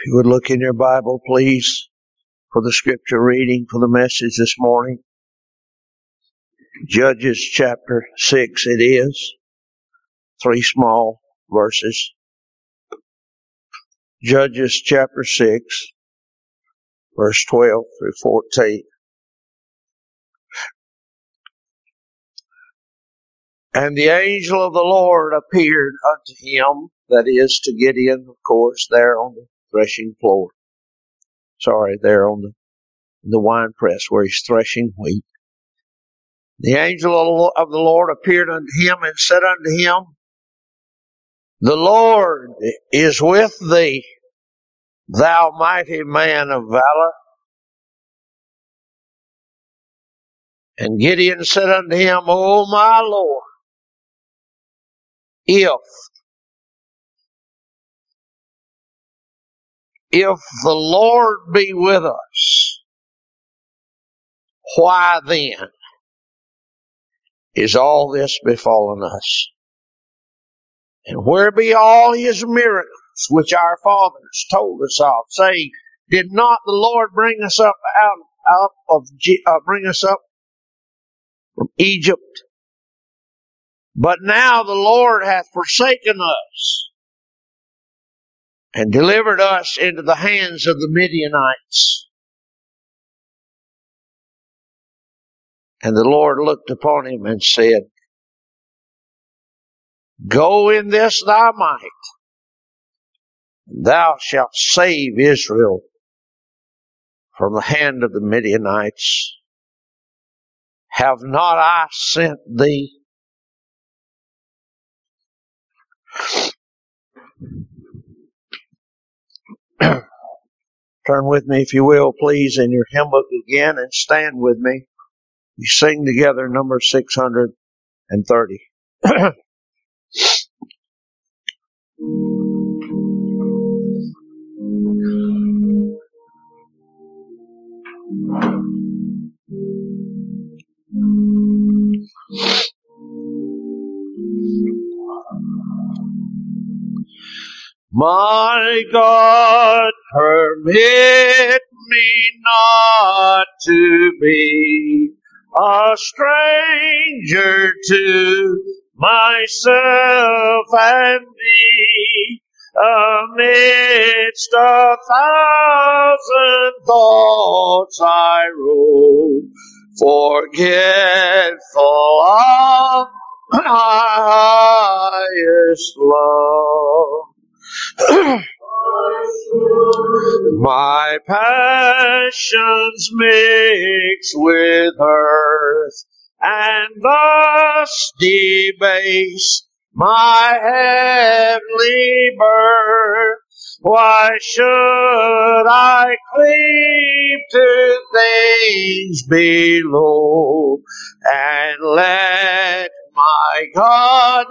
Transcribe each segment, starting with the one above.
If you would look in your Bible, please, for the scripture reading for the message this morning. Judges chapter 6 it is. Three small verses. Judges chapter 6, verse 12 through 14. And the angel of the Lord appeared unto him, that is to Gideon, of course, there on the threshing floor. Sorry, there on the, the wine press where he's threshing wheat. The angel of the Lord appeared unto him and said unto him, The Lord is with thee, thou mighty man of valor. And Gideon said unto him, O my Lord, if if the Lord be with us, why then is all this befallen us? And where be all his miracles which our fathers told us of, saying, Did not the Lord bring us up out, up of uh, bring us up from Egypt? But now the Lord hath forsaken us and delivered us into the hands of the Midianites. And the Lord looked upon him and said, Go in this thy might, and thou shalt save Israel from the hand of the Midianites. Have not I sent thee? Turn with me, if you will, please, in your hymn book again and stand with me. You sing together number 630. My God, permit me not to be a stranger to myself and thee amidst a thousand thoughts I roam, forgetful of my highest love. My passions mix with earth and thus debase my heavenly birth. Why should I cleave to things below and let my God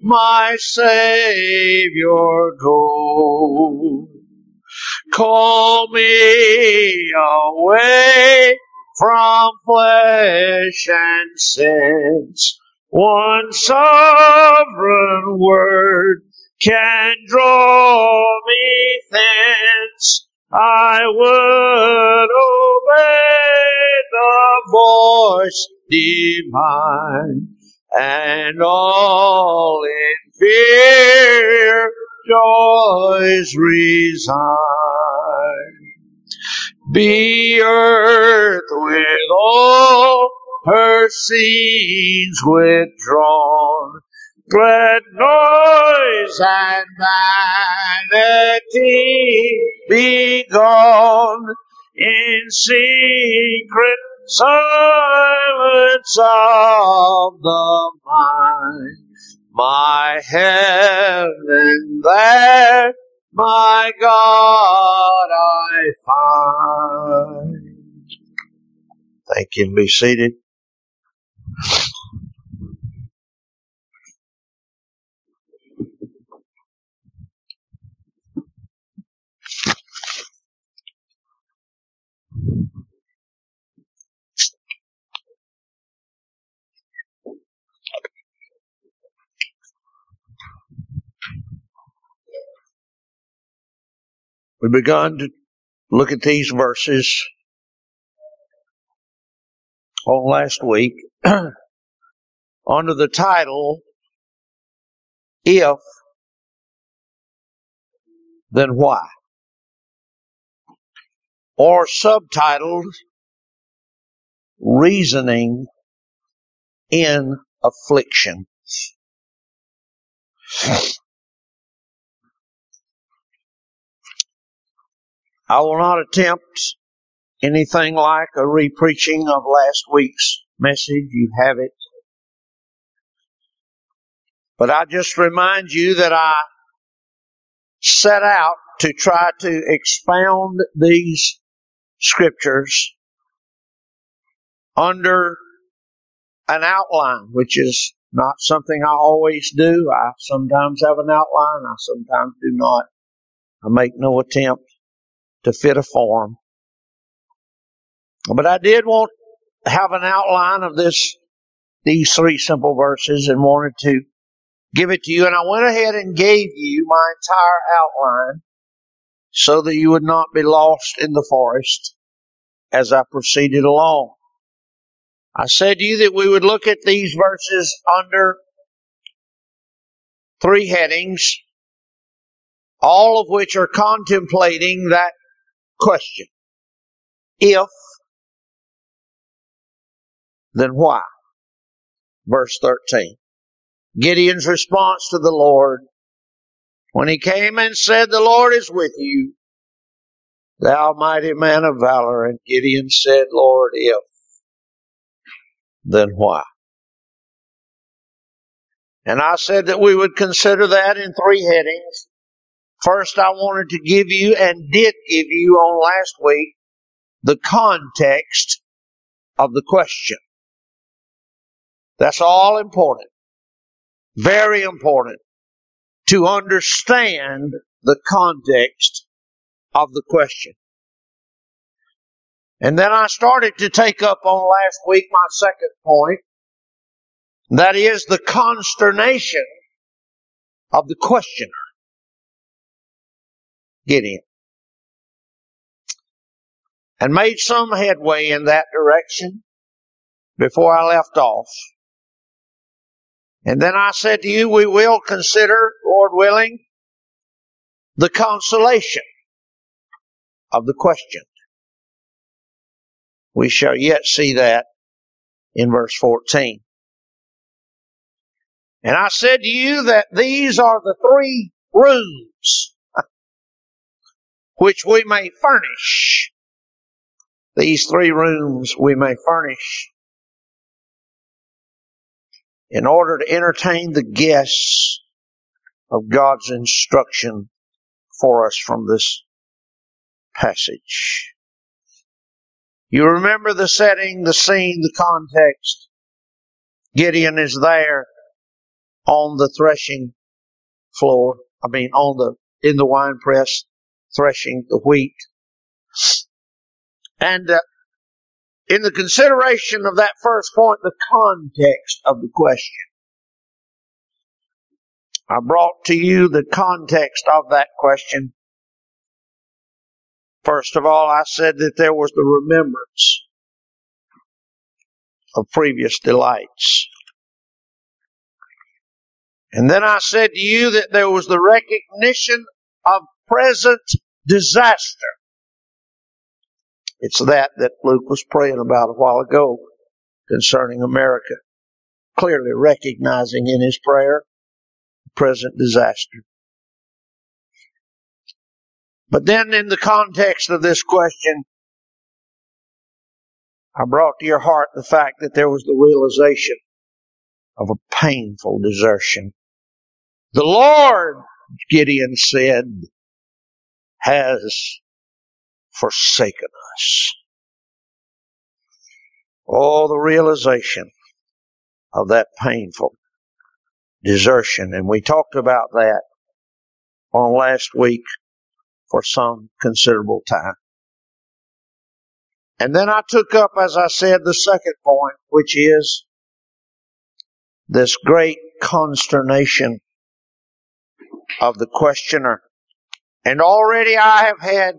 my Savior go. Call me away from flesh and sense. One sovereign word can draw me thence. I would obey the voice divine and all in fear joys resign. Be earth with all her scenes withdrawn, glad noise and vanity be gone, in secret silence of the mind. My heaven there, my God I find. Thank you and be seated. We begun to look at these verses on last week under the title, If, Then Why? Or subtitled, Reasoning in Affliction. I will not attempt anything like a repreaching of last week's message. You have it. But I just remind you that I set out to try to expound these scriptures under an outline, which is not something I always do. I sometimes have an outline, I sometimes do not. I make no attempt to fit a form. But I did want to have an outline of this, these three simple verses and wanted to give it to you. And I went ahead and gave you my entire outline so that you would not be lost in the forest as I proceeded along. I said to you that we would look at these verses under three headings, all of which are contemplating that question. If, then why? Verse 13. Gideon's response to the Lord when he came and said, The Lord is with you, thou mighty man of valor. And Gideon said, Lord, if, then why? And I said that we would consider that in three headings. First, I wanted to give you and did give you on last week the context of the question. That's all important. Very important to understand the context of the question. And then I started to take up on last week my second point. That is the consternation of the questioner. Gideon. And made some headway in that direction before I left off. And then I said to you, we will consider, Lord willing, the consolation of the question. We shall yet see that in verse 14. And I said to you that these are the three rooms which we may furnish. These three rooms we may furnish in order to entertain the guests of God's instruction for us from this passage. You remember the setting, the scene, the context. Gideon is there on the threshing floor. I mean, on the, in the wine press, threshing the wheat. And uh, in the consideration of that first point, the context of the question. I brought to you the context of that question. First of all, I said that there was the remembrance of previous delights. And then I said to you that there was the recognition of present disaster. It's that that Luke was praying about a while ago concerning America, clearly recognizing in his prayer the present disaster. But then in the context of this question, I brought to your heart the fact that there was the realization of a painful desertion. The Lord, Gideon said, has forsaken us. Oh, the realization of that painful desertion. And we talked about that on last week for some considerable time. And then I took up, as I said, the second point, which is this great consternation of the questioner. And already I have had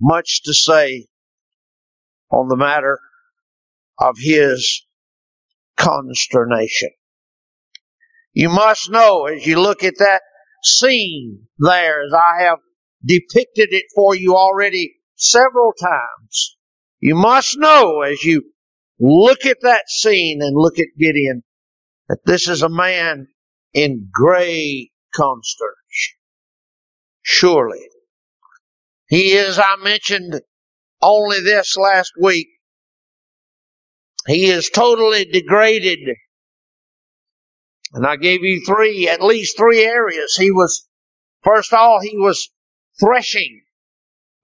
much to say on the matter of his consternation. You must know as you look at that scene there, as I have depicted it for you already several times, you must know as you look at that scene and look at Gideon that this is a man in great consternation. Surely. He is, I mentioned only this last week, he is totally degraded. And I gave you three, at least three areas. He was, first of all, he was threshing,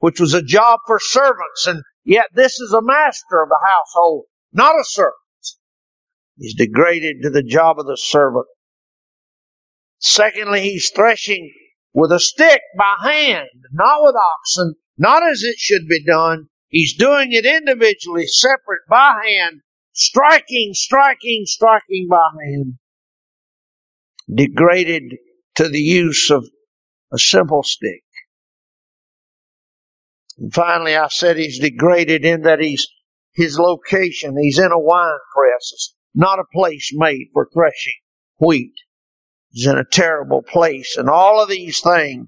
which was a job for servants. And yet this is a master of the household, not a servant. He's degraded to the job of the servant. Secondly, he's threshing with a stick by hand, not with oxen, not as it should be done. He's doing it individually, separate by hand, striking, striking, striking by hand. Degraded to the use of a simple stick. And finally, I said he's degraded in that he's his location. He's in a wine press. Not a place made for threshing wheat. He's in a terrible place. And all of these things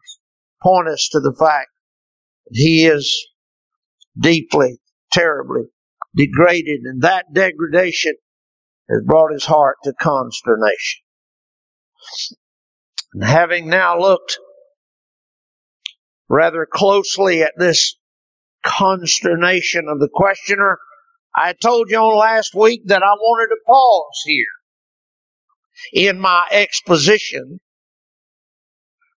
point us to the fact that he is deeply, terribly degraded. And that degradation has brought his heart to consternation. And having now looked rather closely at this consternation of the questioner, I told you on last week that I wanted to pause here in my exposition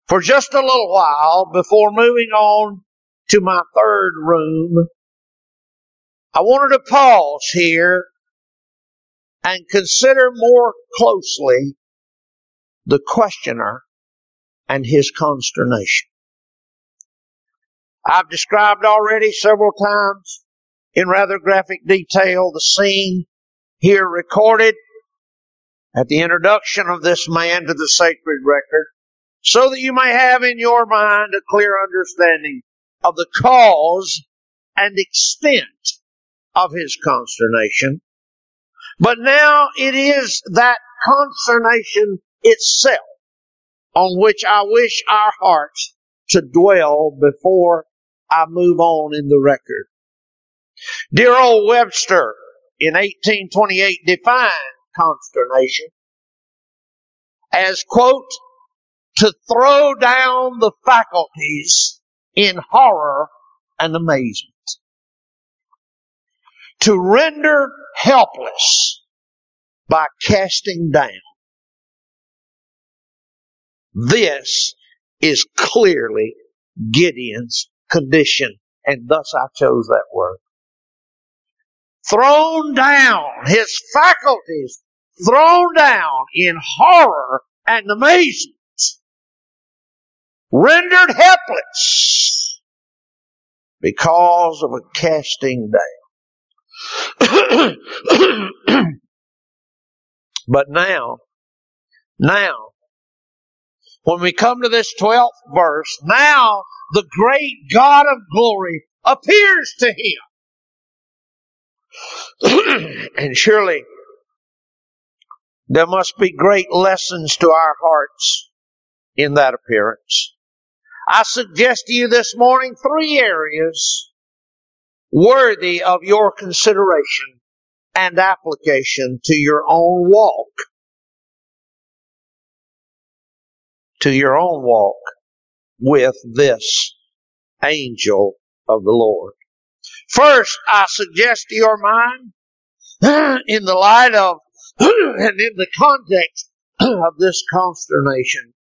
for just a little while before moving on to my third room. I wanted to pause here and consider more closely the questioner and his consternation. I've described already several times in rather graphic detail the scene here recorded at the introduction of this man to the sacred record so that you may have in your mind a clear understanding of the cause and extent of his consternation. But now it is that consternation itself on which I wish our hearts to dwell before I move on in the record. Dear old Webster in 1828 defined consternation as quote, to throw down the faculties in horror and amazement. To render helpless by casting down. This is clearly Gideon's condition, and thus I chose that word. Thrown down, his faculties thrown down in horror and amazement, rendered helpless because of a casting down. but now, now, when we come to this 12th verse, now the great God of glory appears to him. and surely there must be great lessons to our hearts in that appearance. I suggest to you this morning three areas worthy of your consideration and application to your own walk. To your own walk with this angel of the Lord. First, I suggest to your mind, in the light of and in the context of this consternation,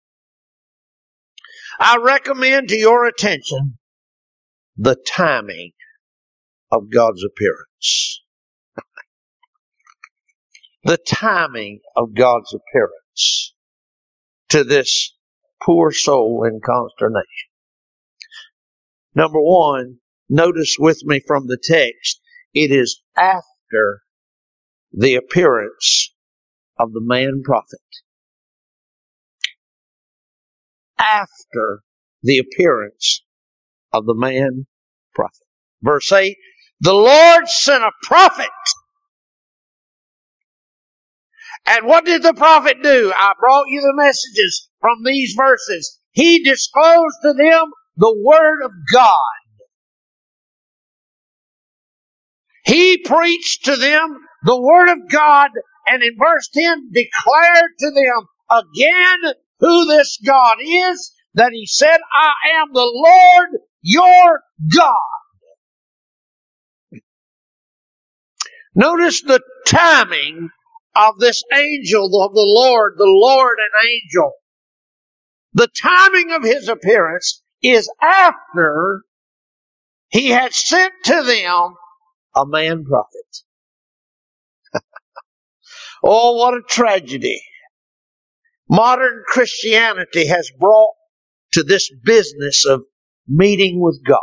I recommend to your attention the timing of God's appearance. the timing of God's appearance to this poor soul in consternation. Number one, notice with me from the text, it is after the appearance of the man prophet. After the appearance of the man prophet. Verse 8, the Lord sent a prophet. And what did the prophet do? I brought you the messages from these verses. He disclosed to them the Word of God. He preached to them the Word of God and in verse 10 declared to them again who this God is, that he said, I am the Lord your God. Notice the timing of this angel of the Lord, the Lord and angel. The timing of his appearance is after he had sent to them a man prophet. oh, what a tragedy. Modern Christianity has brought to this business of meeting with God.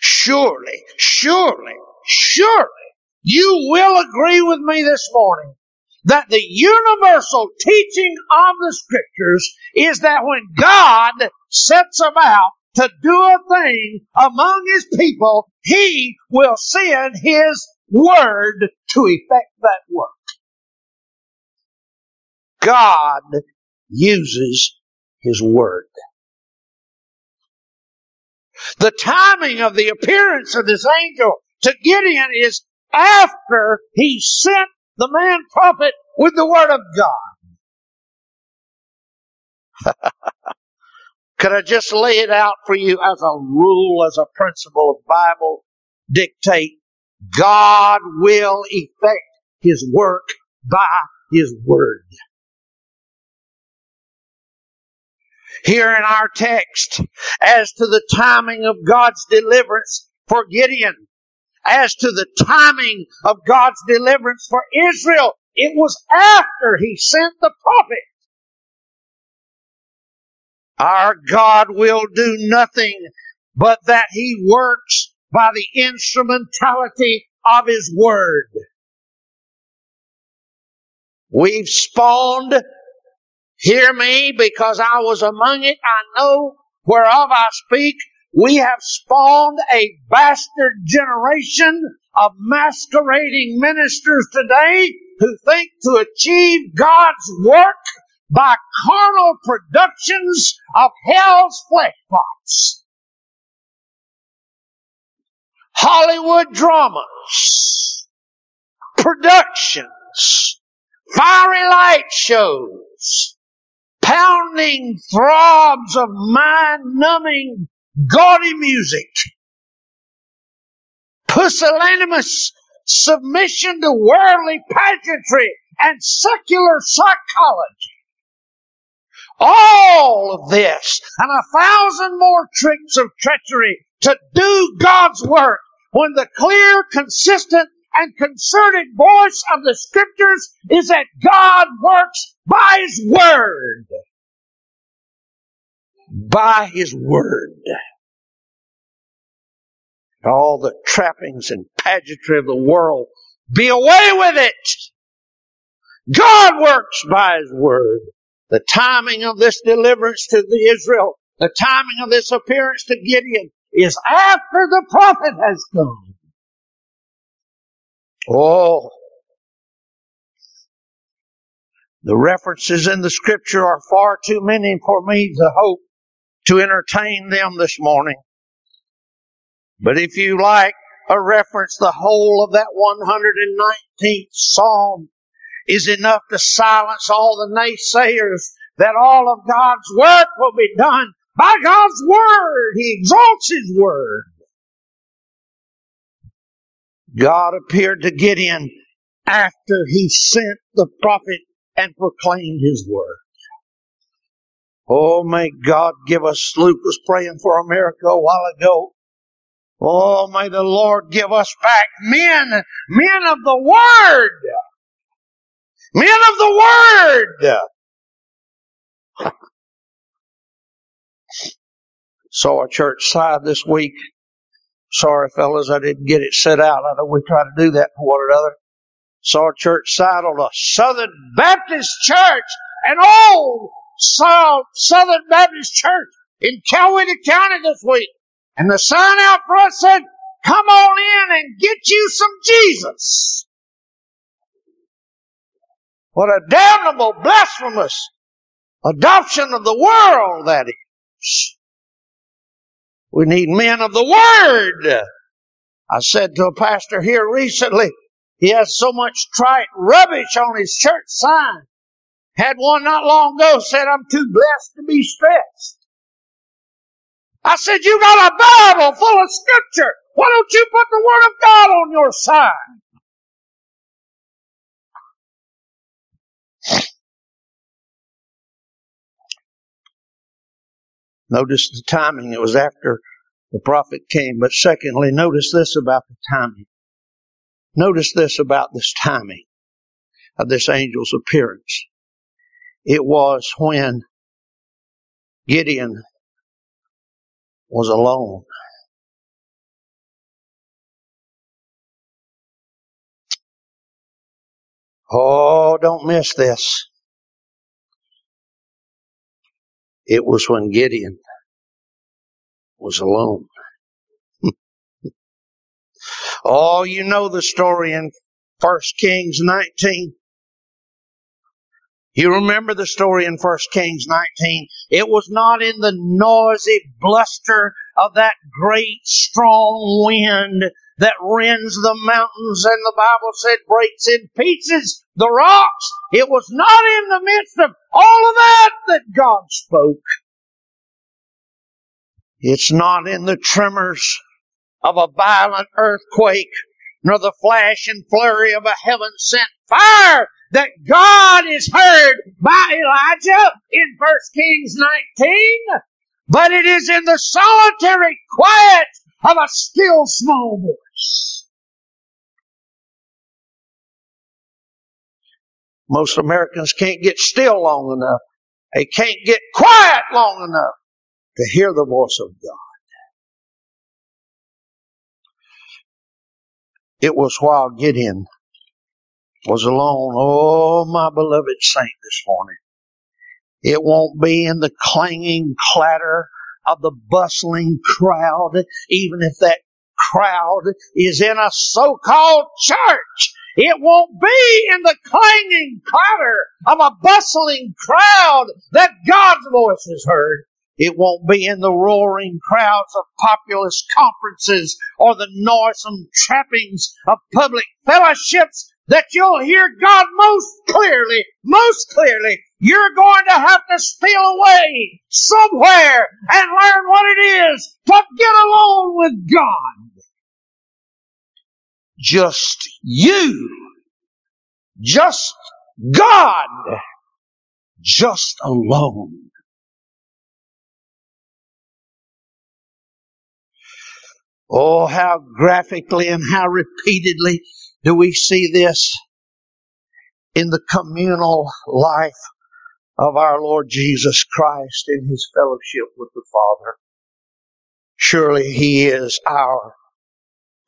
Surely, surely, surely, you will agree with me this morning that the universal teaching of the scriptures is that when God sets about to do a thing among his people, he will send his word to effect that work. God uses his word. The timing of the appearance of this angel to Gideon is after he sent the man prophet with the word of God. Could I just lay it out for you as a rule, as a principle of Bible dictate? God will effect his work by his word. Here in our text, as to the timing of God's deliverance for Gideon, as to the timing of God's deliverance for Israel, it was after he sent the prophet. Our God will do nothing but that he works by the instrumentality of his word. We've spawned, hear me, because I was among it, I know whereof I speak. We have spawned a bastard generation of masquerading ministers today who think to achieve God's work by carnal productions of hell's flesh pots. Hollywood dramas, productions, fiery light shows, pounding throbs of mind-numbing, gaudy music, pusillanimous submission to worldly pageantry and secular psychology. All of this and a thousand more tricks of treachery to do God's work when the clear, consistent, and concerted voice of the scriptures is that God works by His Word. By His Word. All the trappings and pageantry of the world, be away with it! God works by His Word. The timing of this deliverance to the Israel, the timing of this appearance to Gideon is after the prophet has come. Oh, the references in the scripture are far too many for me to hope to entertain them this morning. But if you like a reference, the whole of that 119th Psalm is enough to silence all the naysayers that all of God's work will be done by God's Word. He exalts His Word. God appeared to Gideon after he sent the prophet and proclaimed his word. Oh, may God give us, Luke was praying for America a while ago. Oh, may the Lord give us back men, men of the Word. Men of the Word. Saw a church side this week. Sorry, fellas, I didn't get it set out. I know we try to do that for one another. Saw a church side on a Southern Baptist church, an old Southern Baptist Church in Coweta County this week. And the sign out front said, come on in and get you some Jesus. What a damnable, blasphemous adoption of the world that is. We need men of the Word. I said to a pastor here recently, he has so much trite rubbish on his church sign. Had one not long ago said, I'm too blessed to be stressed. I said, you got a Bible full of scripture. Why don't you put the Word of God on your sign? Notice the timing. It was after the prophet came. But secondly, notice this about the timing. Notice this about this timing of this angel's appearance. It was when Gideon was alone. Oh, don't miss this. It was when Gideon was alone. oh, you know the story in 1 Kings 19. You remember the story in 1 Kings 19. It was not in the noisy bluster of that great strong wind that rends the mountains and the Bible said breaks in pieces the rocks. It was not in the midst of all of that that God spoke. It's not in the tremors of a violent earthquake, nor the flash and flurry of a heaven sent fire that God is heard by Elijah in 1 Kings 19, but it is in the solitary quiet of a still small voice. Most Americans can't get still long enough. They can't get quiet long enough to hear the voice of God. It was while Gideon was alone. Oh, my beloved saint this morning. It won't be in the clanging clatter of the bustling crowd, even if that crowd is in a so-called church. It won't be in the clanging clatter of a bustling crowd that God's voice is heard. It won't be in the roaring crowds of populous conferences or the noisome trappings of public fellowships that you'll hear God most clearly, most clearly. You're going to have to steal away somewhere and learn what it is to get alone with God. Just you. Just God. Just alone. Oh, how graphically and how repeatedly do we see this in the communal life of our Lord Jesus Christ in his fellowship with the Father. Surely he is our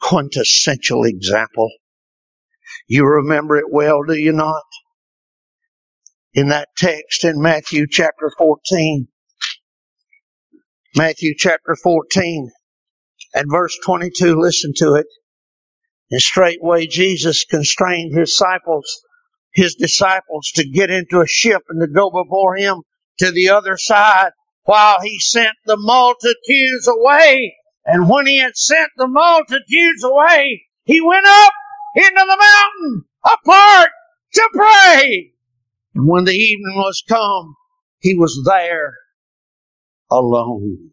quintessential example. You remember it well, do you not? In that text in Matthew chapter 14. Matthew chapter 14 and verse 22, listen to it. And straightway Jesus constrained his disciples, his disciples to get into a ship and to go before him to the other side while he sent the multitudes away. And when he had sent the multitudes away, he went up into the mountain apart to pray. And when the evening was come, he was there alone.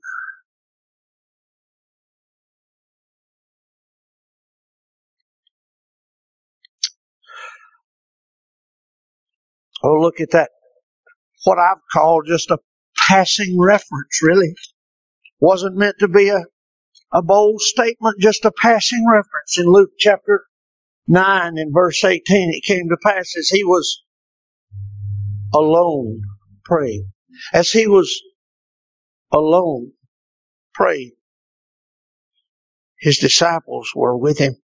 Oh, look at that. What I've called just a passing reference, really. Wasn't meant to be a, a bold statement, just a passing reference. In Luke chapter 9 in verse 18, it came to pass as he was alone praying. As he was alone praying, his disciples were with him.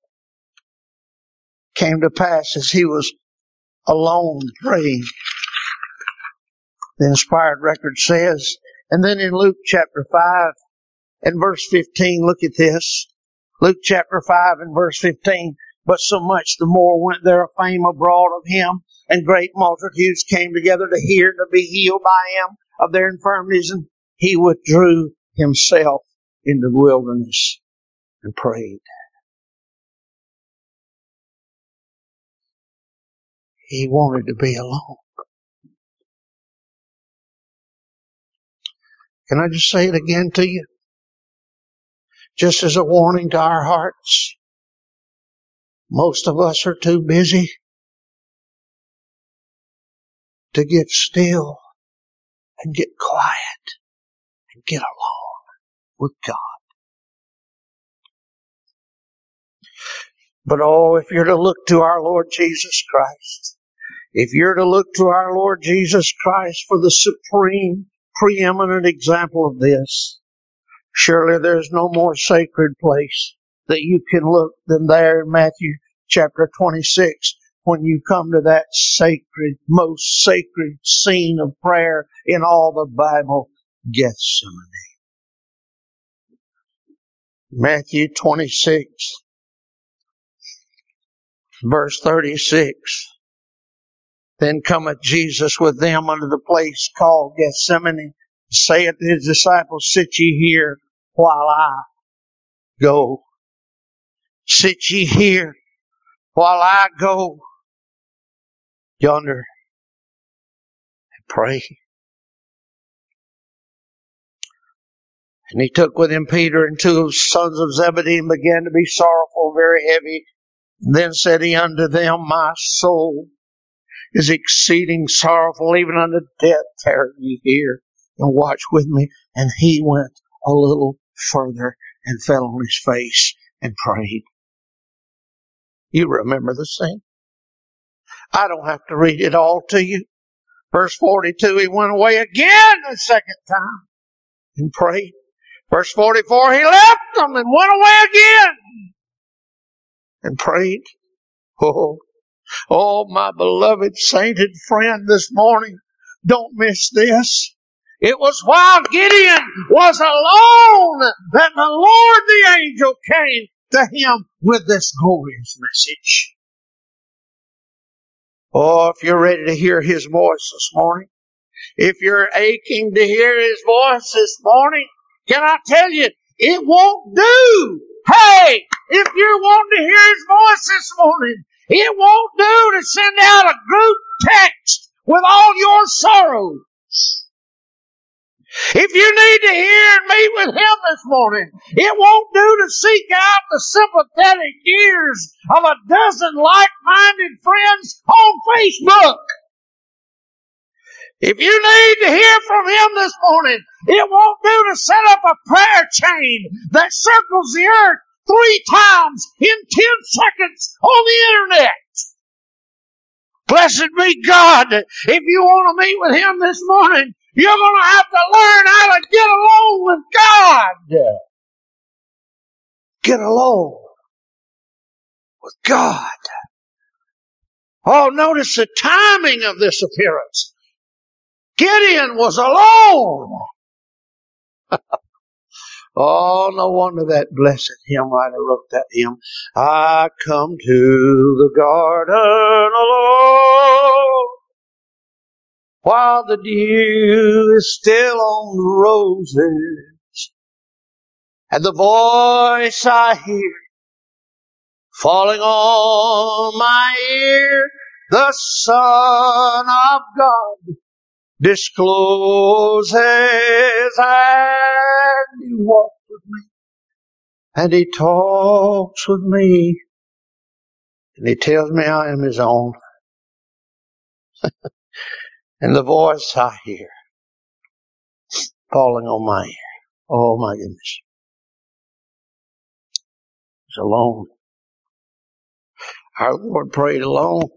Came to pass as he was alone praying the inspired record says. And then in Luke chapter 5 and verse 15, look at this. Luke chapter 5 and verse 15. But so much the more went there a fame abroad of him, and great multitudes came together to hear and to be healed by him of their infirmities, and he withdrew himself into the wilderness and prayed. He wanted to be alone. Can I just say it again to you? Just as a warning to our hearts. Most of us are too busy to get still and get quiet and get along with God. But oh, if you're to look to our Lord Jesus Christ, if you're to look to our Lord Jesus Christ for the supreme, preeminent example of this, surely there's no more sacred place that you can look than there in Matthew chapter 26 when you come to that sacred, most sacred scene of prayer in all the Bible, Gethsemane. Matthew 26 verse 36. Then cometh Jesus with them unto the place called Gethsemane, saith to his disciples, Sit ye here while I go. Sit ye here while I go yonder and pray. And he took with him Peter and two sons of Zebedee and began to be sorrowful, very heavy. Then said he unto them, My soul is exceeding sorrowful, even unto death. Tarry ye here and watch with me. And he went a little further and fell on his face and prayed. You remember the scene. I don't have to read it all to you. Verse 42, he went away again the second time and prayed. Verse 44, he left them and went away again and prayed. Oh, oh, my beloved sainted friend this morning, don't miss this. It was while Gideon was alone that the Lord the angel came to him with this glorious message. Oh, if you're ready to hear his voice this morning, if you're aching to hear his voice this morning, can I tell you, it won't do. Hey, if you're wanting to hear his voice this morning, it won't do to send out a group text with all your sorrows. If you need to hear and meet with Him this morning, it won't do to seek out the sympathetic ears of a dozen like-minded friends on Facebook. If you need to hear from Him this morning, it won't do to set up a prayer chain that circles the earth three times in ten seconds on the internet. Blessed be God. If you want to meet with Him this morning, you're going to have to learn how to get along with God. Get along with God. Oh, notice the timing of this appearance. Gideon was alone. oh, no wonder that blessed hymn writer wrote that hymn. I come to the garden alone while the dew is still on the roses, and the voice I hear falling on my ear, the Son of God discloses and he walks with me and he talks with me and he tells me I am his own. and the voice I hear falling on my ear. Oh my goodness. He's alone. Our Lord prayed alone.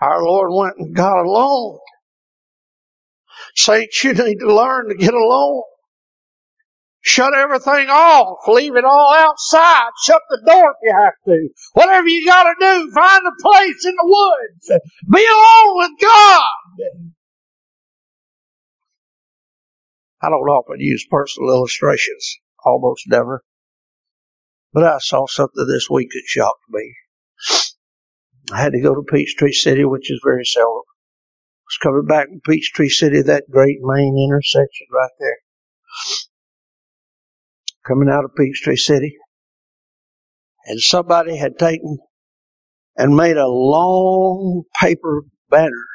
Our Lord went and got alone. Saints, you need to learn to get alone. Shut everything off. Leave it all outside. Shut the door if you have to. Whatever you gotta do, find a place in the woods. Be alone with God. I don't often use personal illustrations, almost never. But I saw something this week that shocked me. I had to go to Peachtree City, which is very seldom. Was coming back from Peachtree City, that great main intersection right there. Coming out of Peachtree City. And somebody had taken and made a long paper banner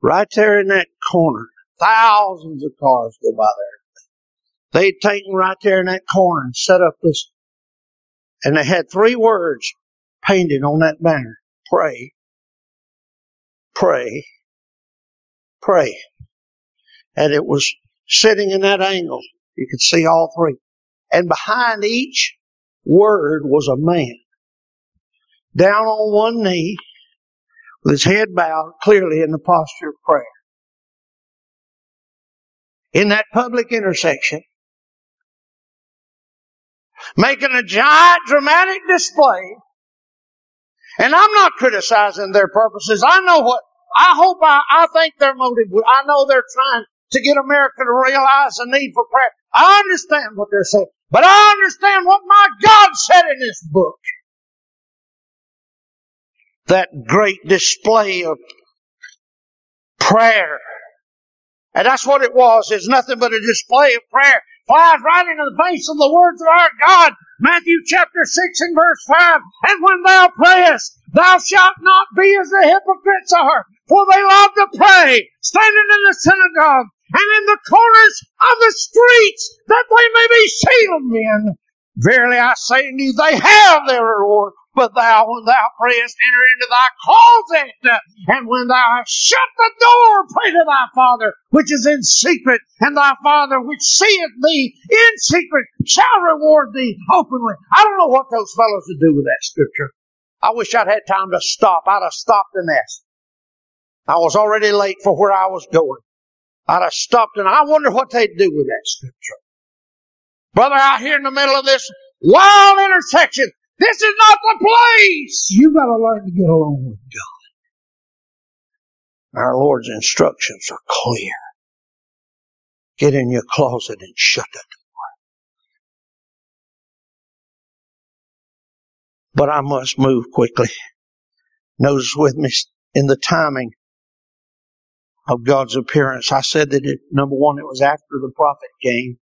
right there in that corner. Thousands of cars go by there. They'd taken right there in that corner and set up this, and they had three words painted on that banner. Pray, pray, pray. And it was sitting in that angle. You could see all three. And behind each word was a man down on one knee with his head bowed, clearly in the posture of prayer. In that public intersection, making a giant dramatic display. And I'm not criticizing their purposes. I know what, I hope I, I think their motive, I know they're trying to get America to realize the need for prayer. I understand what they're saying. But I understand what my God said in this book that great display of prayer. And that's what it was. It's nothing but a display of prayer. Flies right into the face of the words of our God. Matthew chapter 6 and verse 5. And when thou prayest, thou shalt not be as the hypocrites are, for they love to pray, standing in the synagogue and in the corners of the streets, that they may be seen of men. Verily I say unto you, they have their reward. But thou, when thou prayest, enter into thy closet. And when thou hast shut the door, pray to thy Father, which is in secret. And thy Father, which seeth thee in secret, shall reward thee openly. I don't know what those fellows would do with that scripture. I wish I'd had time to stop. I'd have stopped and asked. I was already late for where I was going. I'd have stopped and I wonder what they'd do with that scripture. Brother, out here in the middle of this wild intersection, this is not the place. You've gotta learn to get along with God. Our Lord's instructions are clear. Get in your closet and shut the door. But I must move quickly. Notice with me in the timing of God's appearance. I said that it, number one, it was after the prophet came.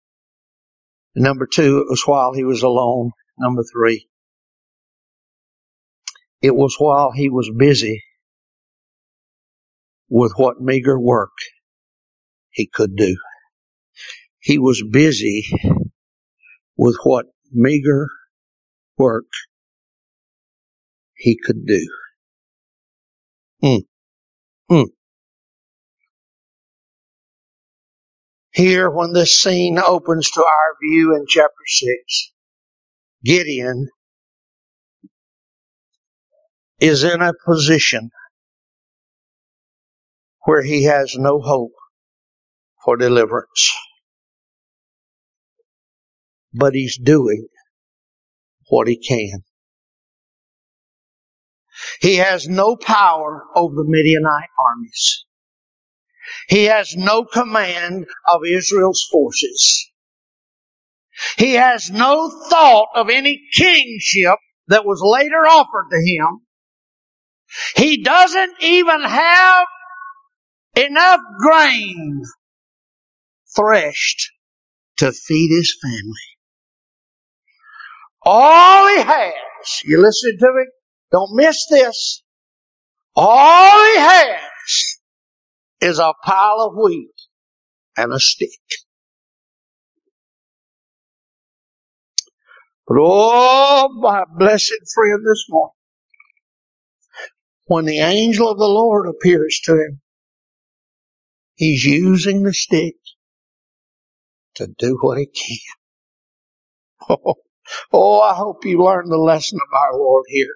number two, it was while he was alone. Number three, it was while he was busy with what meager work he could do. He was busy with what meager work he could do. Mm. Mm. Here, when this scene opens to our view in chapter 6, Gideon is in a position where he has no hope for deliverance. But he's doing what he can. He has no power over the Midianite armies. He has no command of Israel's forces. He has no thought of any kingship that was later offered to him. He doesn't even have enough grain threshed to feed his family. All he has, you listen to me, don't miss this. All he has is a pile of wheat and a stick. But oh, my blessed friend this morning, when the angel of the Lord appears to him, he's using the stick to do what he can. Oh, oh, I hope you learned the lesson of our Lord here.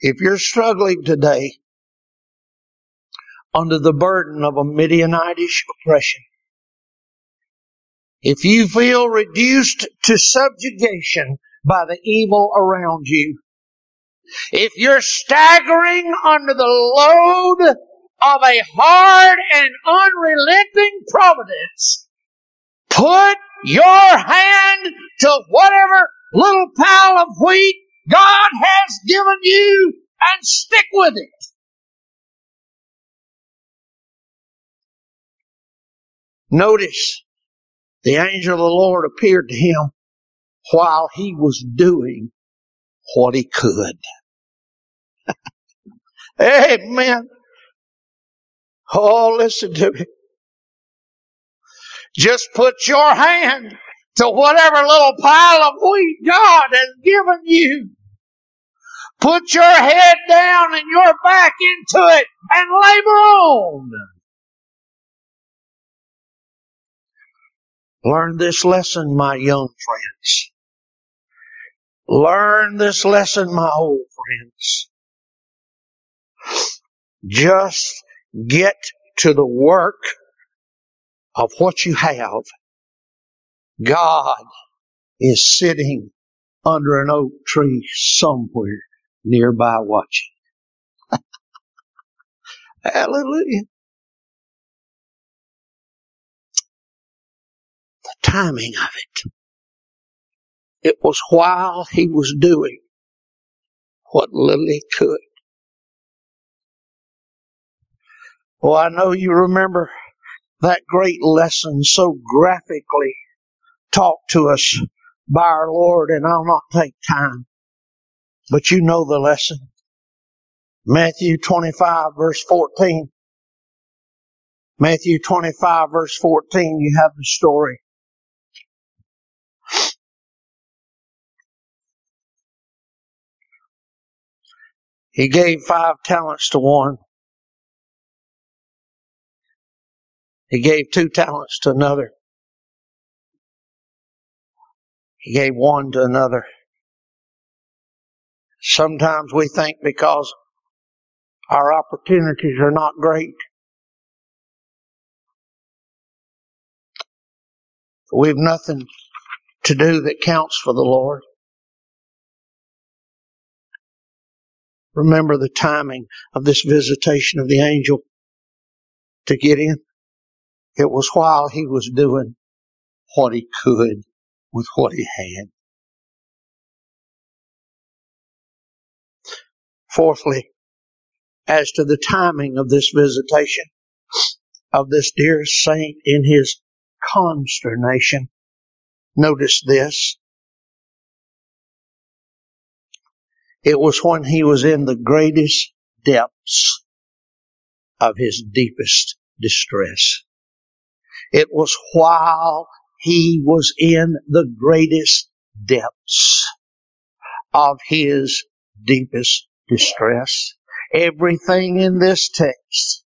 If you're struggling today under the burden of a Midianitish oppression, if you feel reduced to subjugation by the evil around you, if you're staggering under the load of a hard and unrelenting providence, put your hand to whatever little pile of wheat God has given you and stick with it. Notice the angel of the Lord appeared to him while he was doing what he could. Amen. Oh, listen to me. Just put your hand to whatever little pile of wheat God has given you. Put your head down and your back into it and labor on. Learn this lesson, my young friends. Learn this lesson, my old friends. Just get to the work of what you have. God is sitting under an oak tree somewhere nearby watching. Hallelujah. The timing of it. It was while he was doing what little he could. Well, I know you remember that great lesson so graphically taught to us by our Lord, and I'll not take time. But you know the lesson. Matthew 25 verse 14. Matthew 25 verse 14, you have the story. He gave five talents to one. He gave two talents to another. He gave one to another. Sometimes we think because our opportunities are not great, we've nothing to do that counts for the Lord. Remember the timing of this visitation of the angel to Gideon. It was while he was doing what he could with what he had. Fourthly, as to the timing of this visitation of this dear saint in his consternation, notice this. It was when he was in the greatest depths of his deepest distress. It was while he was in the greatest depths of his deepest distress. Everything in this text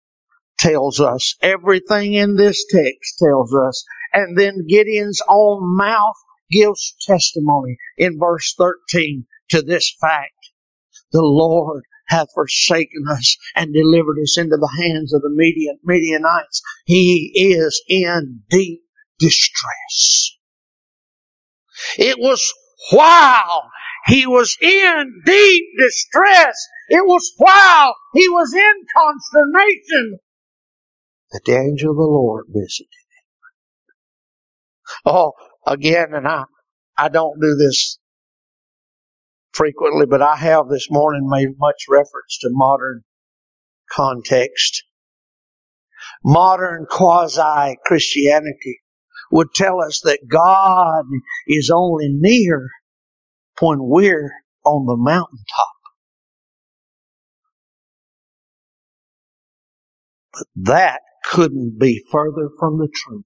tells us, everything in this text tells us, and then Gideon's own mouth gives testimony in verse 13 to this fact. The Lord hath forsaken us and delivered us into the hands of the Midian, Midianites. He is in deep distress. It was while he was in deep distress. It was while he was in consternation that the angel of the Lord visited him. Oh, again, and I, I don't do this frequently, but I have this morning made much reference to modern context. Modern quasi Christianity would tell us that God is only near when we're on the mountaintop. But that couldn't be further from the truth.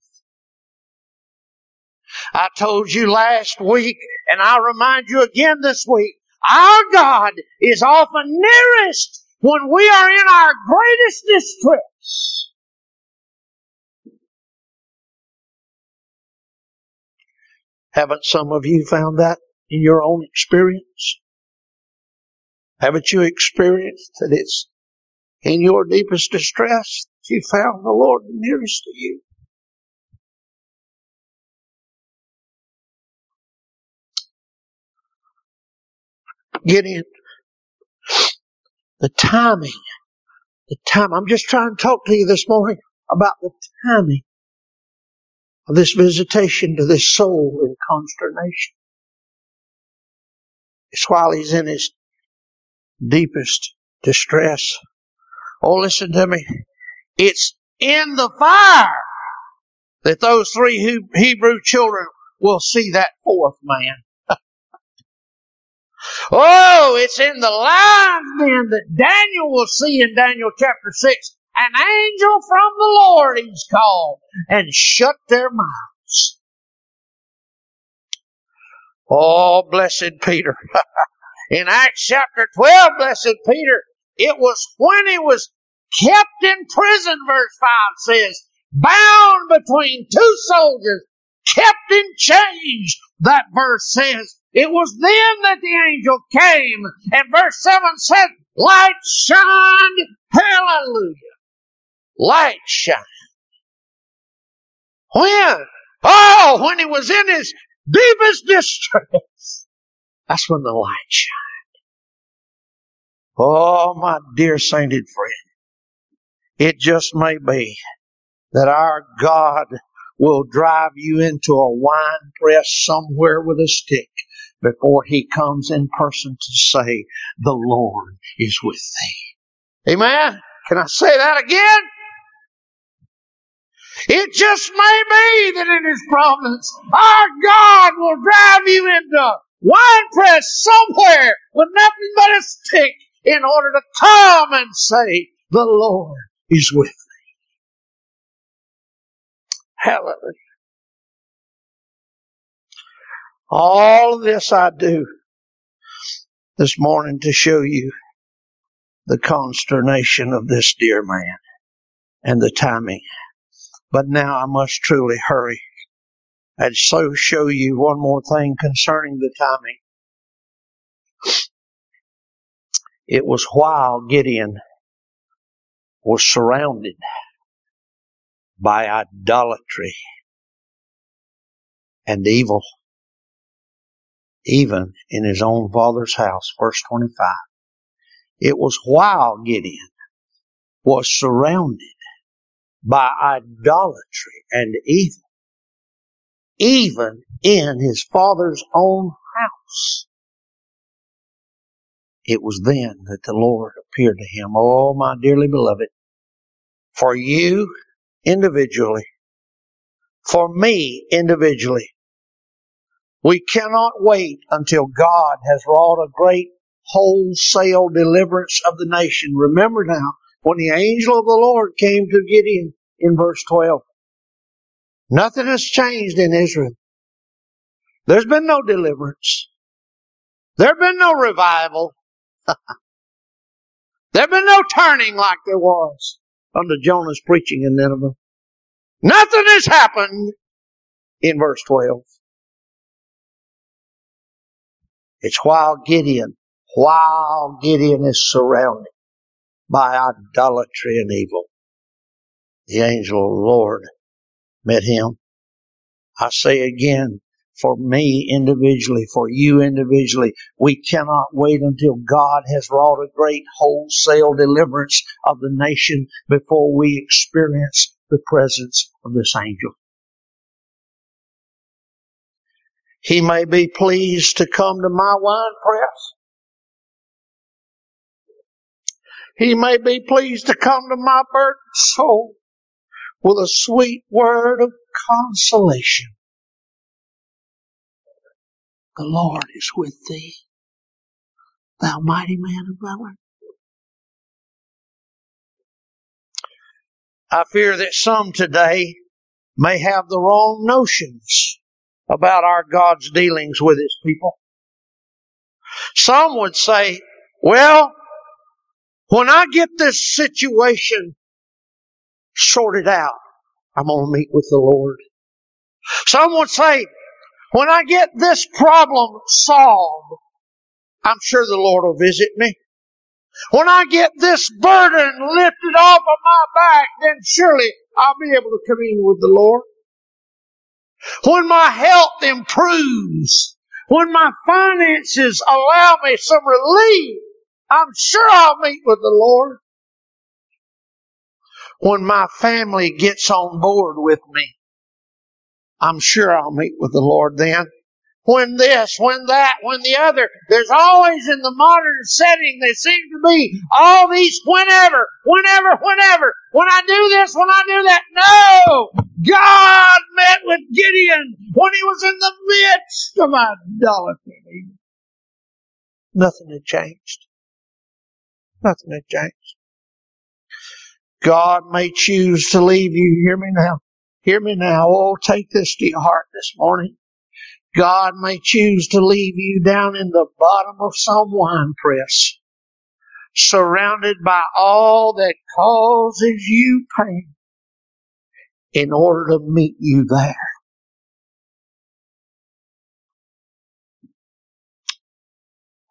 I told you last week, and I remind you again this week, our God is often nearest when we are in our greatest distress. Haven't some of you found that in your own experience? Haven't you experienced that it's in your deepest distress you found the Lord nearest to you? Gideon, the timing The time. I'm just trying to talk to you this morning about the timing of this visitation to this soul in consternation. It's while he's in his deepest distress. Oh, listen to me. It's in the fire that those three Hebrew children will see that fourth man. Oh, it's in the lion's then that Daniel will see in Daniel chapter 6. An angel from the Lord he's called and shut their mouths. Oh, blessed Peter. in Acts chapter 12, blessed Peter, it was when he was kept in prison, verse 5 says, bound between two soldiers, kept in chains, that verse says. It was then that the angel came, and verse 7 said, light shined, hallelujah. Light shined. When? Oh, when he was in his deepest distress. That's when the light shined. Oh, my dear sainted friend. It just may be that our God will drive you into a wine press somewhere with a stick before he comes in person to say, the Lord is with thee. Amen? Can I say that again? It just may be that in His providence, our God will drive you into a wine press somewhere with nothing but a stick in order to come and say, the Lord is with thee. Hallelujah. All this I do this morning to show you the consternation of this dear man and the timing. But now I must truly hurry and so show you one more thing concerning the timing. It was while Gideon was surrounded by idolatry and evil, even in his own father's house. Verse 25. It was while Gideon was surrounded by idolatry and evil, even in his father's own house. It was then that the Lord appeared to him. Oh, my dearly beloved, for you individually. For me individually. We cannot wait until God has wrought a great wholesale deliverance of the nation. Remember now, when the angel of the Lord came to Gideon in verse 12, nothing has changed in Israel. There's been no deliverance. There's been no revival. There's been no turning like there was under Jonah's preaching in Nineveh. Nothing has happened in verse 12. It's while Gideon, while Gideon is surrounded by idolatry and evil, the angel of the Lord met him. I say again, for me individually, for you individually. We cannot wait until God has wrought a great wholesale deliverance of the nation before we experience the presence of this angel. He may be pleased to come to my wine press. He may be pleased to come to my burdened soul with a sweet word of consolation. The Lord is with thee, thou mighty man of valor. I fear that some today may have the wrong notions about our God's dealings with His people. Some would say, well, when I get this situation sorted out, I'm going to meet with the Lord. Some would say, when I get this problem solved, I'm sure the Lord will visit me. When I get this burden lifted off of my back, then surely I'll be able to commune with the Lord. When my health improves, when my finances allow me some relief, I'm sure I'll meet with the Lord. when my family gets on board with me, I'm sure I'll meet with the Lord then. When this, when that, when the other. There's always in the modern setting, there seem to be all these whenever, whenever, whenever. When I do this, when I do that. No! God met with Gideon when he was in the midst of idolatry. Nothing had changed. Nothing had changed. God may choose to leave you. Hear me now. Hear me now. Oh, take this to your heart this morning. God may choose to leave you down in the bottom of some wine press, surrounded by all that causes you pain in order to meet you there.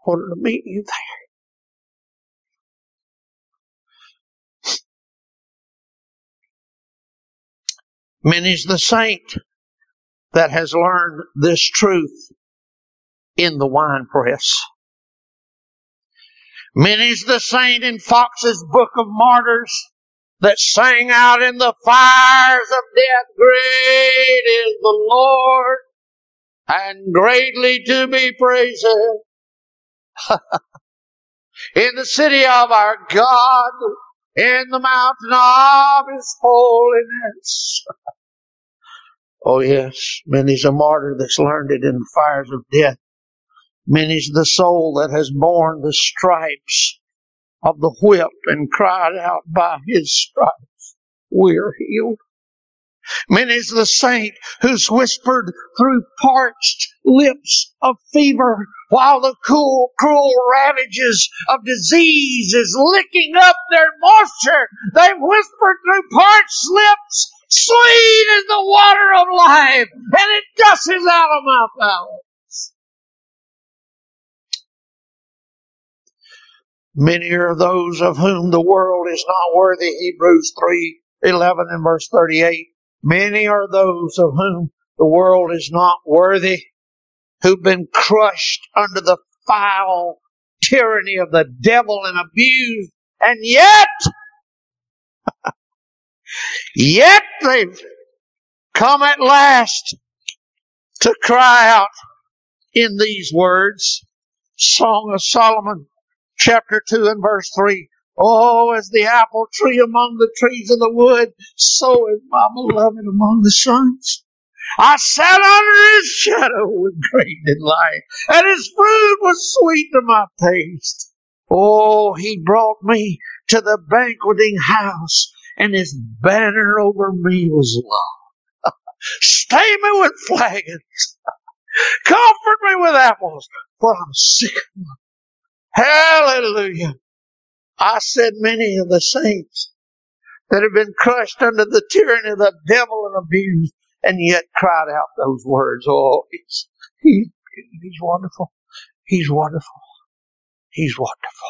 In order to meet you there. Many's the saint that has learned this truth in the wine press. Many's the saint in Fox's Book of Martyrs that sang out in the fires of death, Great is the Lord and greatly to be praised. in the city of our God, in the mountain of His holiness. Oh yes, many's a martyr that's learned it in the fires of death. Many's the soul that has borne the stripes of the whip and cried out by his stripes, we're healed. Many's the saint who's whispered through parched lips of fever while the cool, cruel ravages of disease is licking up their moisture. They've whispered through parched lips Sweet is the water of life, and it gushes out of my bowels. Many are those of whom the world is not worthy, Hebrews 3, 11 and verse 38. Many are those of whom the world is not worthy, who've been crushed under the foul tyranny of the devil and abused, and yet Yet they've come at last to cry out in these words. Song of Solomon, chapter 2 and verse 3. Oh, as the apple tree among the trees of the wood, so is my beloved among the sons. I sat under his shadow with great delight, and his fruit was sweet to my taste. Oh, he brought me to the banqueting house and his banner over me was love. Stay me with flagons. Comfort me with apples, for I'm sick. Hallelujah. I said many of the saints that have been crushed under the tyranny of the devil and abused and yet cried out those words. Oh, he's, he, he's wonderful. He's wonderful. He's wonderful.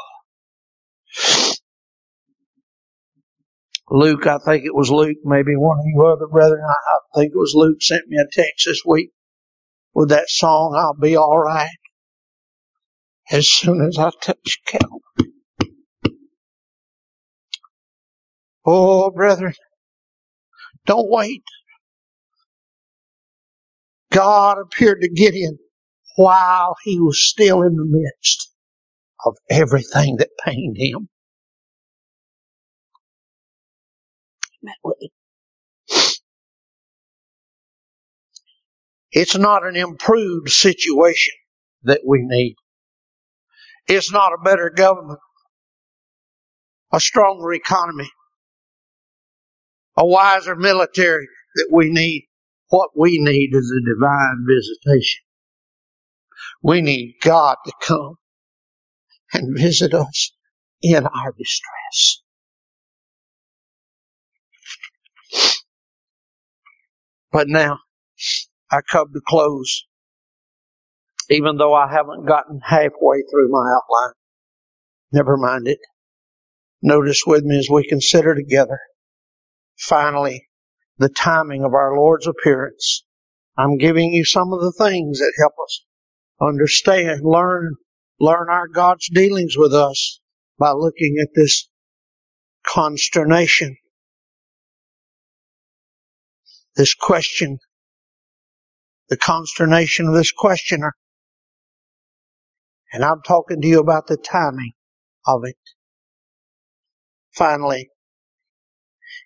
Luke, I think it was Luke, maybe one of you other brethren, I, think it was Luke sent me a text this week with that song, I'll be alright. As soon as I touch Calvary. Oh, brethren, don't wait. God appeared to Gideon while he was still in the midst of everything that pained him. It's not an improved situation that we need. It's not a better government, a stronger economy, a wiser military that we need. What we need is a divine visitation. We need God to come and visit us in our distress. But now I come to close, even though I haven't gotten halfway through my outline. Never mind it. Notice with me as we consider together, finally, the timing of our Lord's appearance. I'm giving you some of the things that help us understand, learn, learn our God's dealings with us by looking at this consternation this question, the consternation of this questioner. And I'm talking to you about the timing of it. Finally,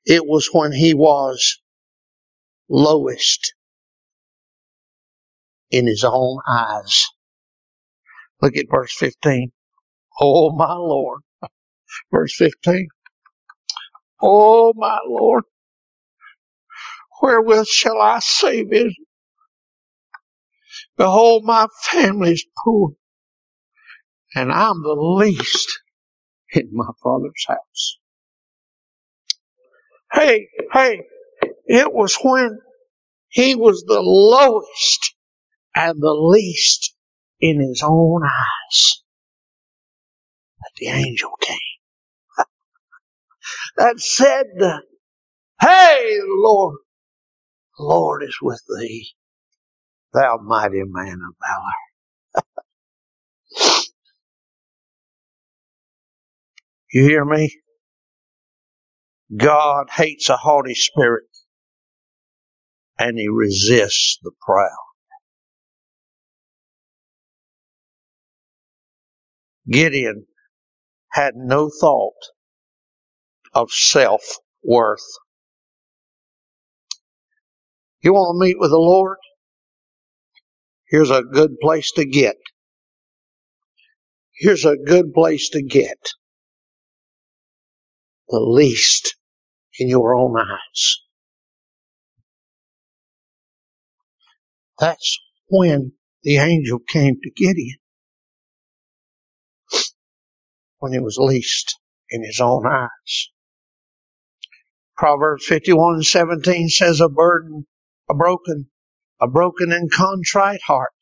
it was when he was lowest in his own eyes. Look at verse 15. Oh my Lord. Verse 15. Oh my Lord. Wherewith shall I save it? Behold, my family is poor, and I'm the least in my father's house. Hey, hey, it was when he was the lowest and the least in his own eyes that the angel came. that said, Hey, Lord, Lord is with thee, thou mighty man of valor. you hear me? God hates a haughty spirit and he resists the proud. Gideon had no thought of self worth. You want to meet with the Lord? Here's a good place to get. Here's a good place to get. The least in your own eyes. That's when the angel came to Gideon. When he was least in his own eyes. Proverbs 51 and 17 says a burden a broken, a broken and contrite heart.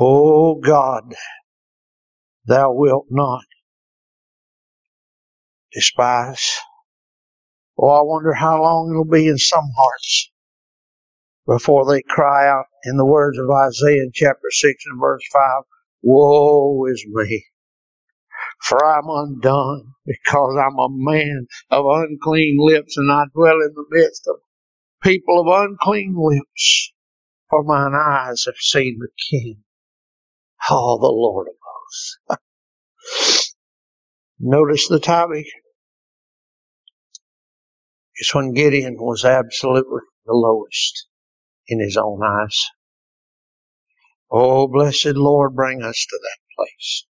O God, thou wilt not despise. Oh, I wonder how long it'll be in some hearts before they cry out in the words of Isaiah chapter 6 and verse 5, Woe is me, for I'm undone, because I'm a man of unclean lips, and I dwell in the midst of people of unclean lips, for mine eyes have seen the King, oh, the Lord of hosts. Notice the topic. It's when Gideon was absolutely the lowest in his own eyes. Oh, blessed Lord, bring us to that place.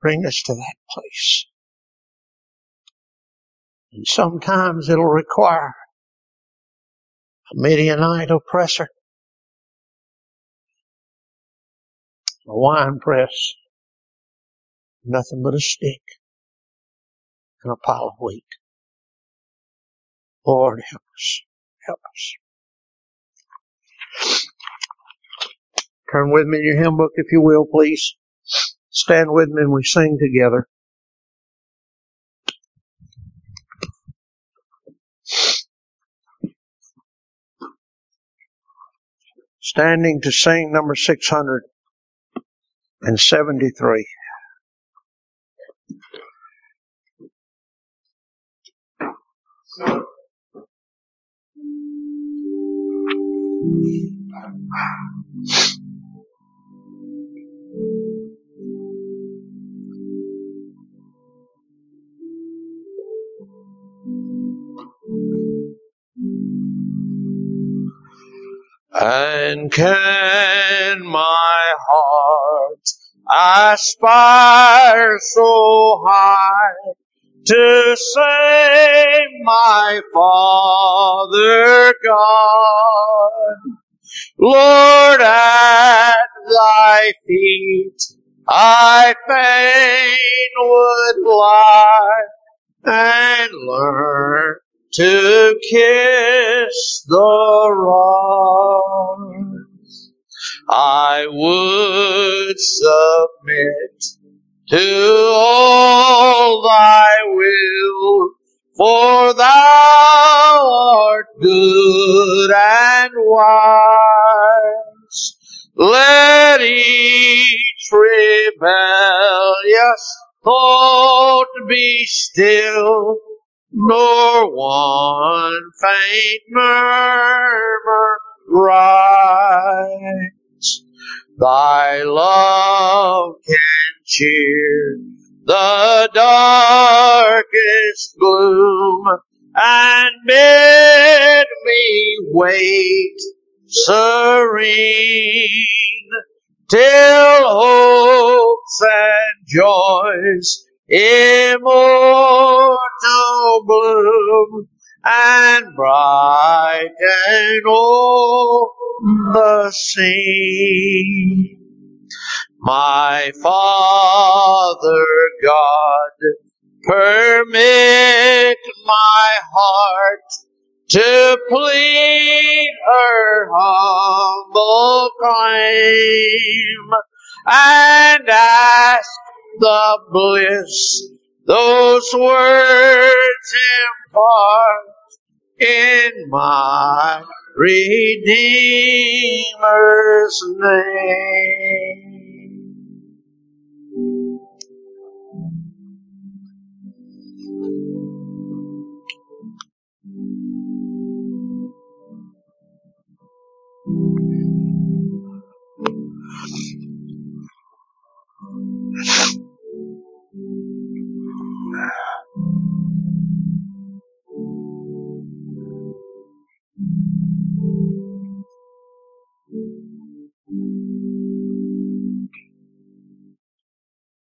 Bring us to that place. And sometimes it'll require Midianite oppressor, a wine press, nothing but a stick and a pile of wheat. Lord, help us. Help us. Turn with me in your hymn book, if you will, please. Stand with me and we sing together. Standing to sing number 673. And can my heart aspire so high to save my Father God? Lord, at thy feet I fain would lie and learn to kiss the rocks. I would submit to all thy will, for thou art good and wise. Let each rebellious thought be still nor one faint murmur rise. Thy love can cheer the darkest gloom and bid me wait serene till hopes and joys immortal bloom and brighten all the scene. My Father God, permit my heart to plead her humble claim and ask the bliss those words impart in my Redeemer's name.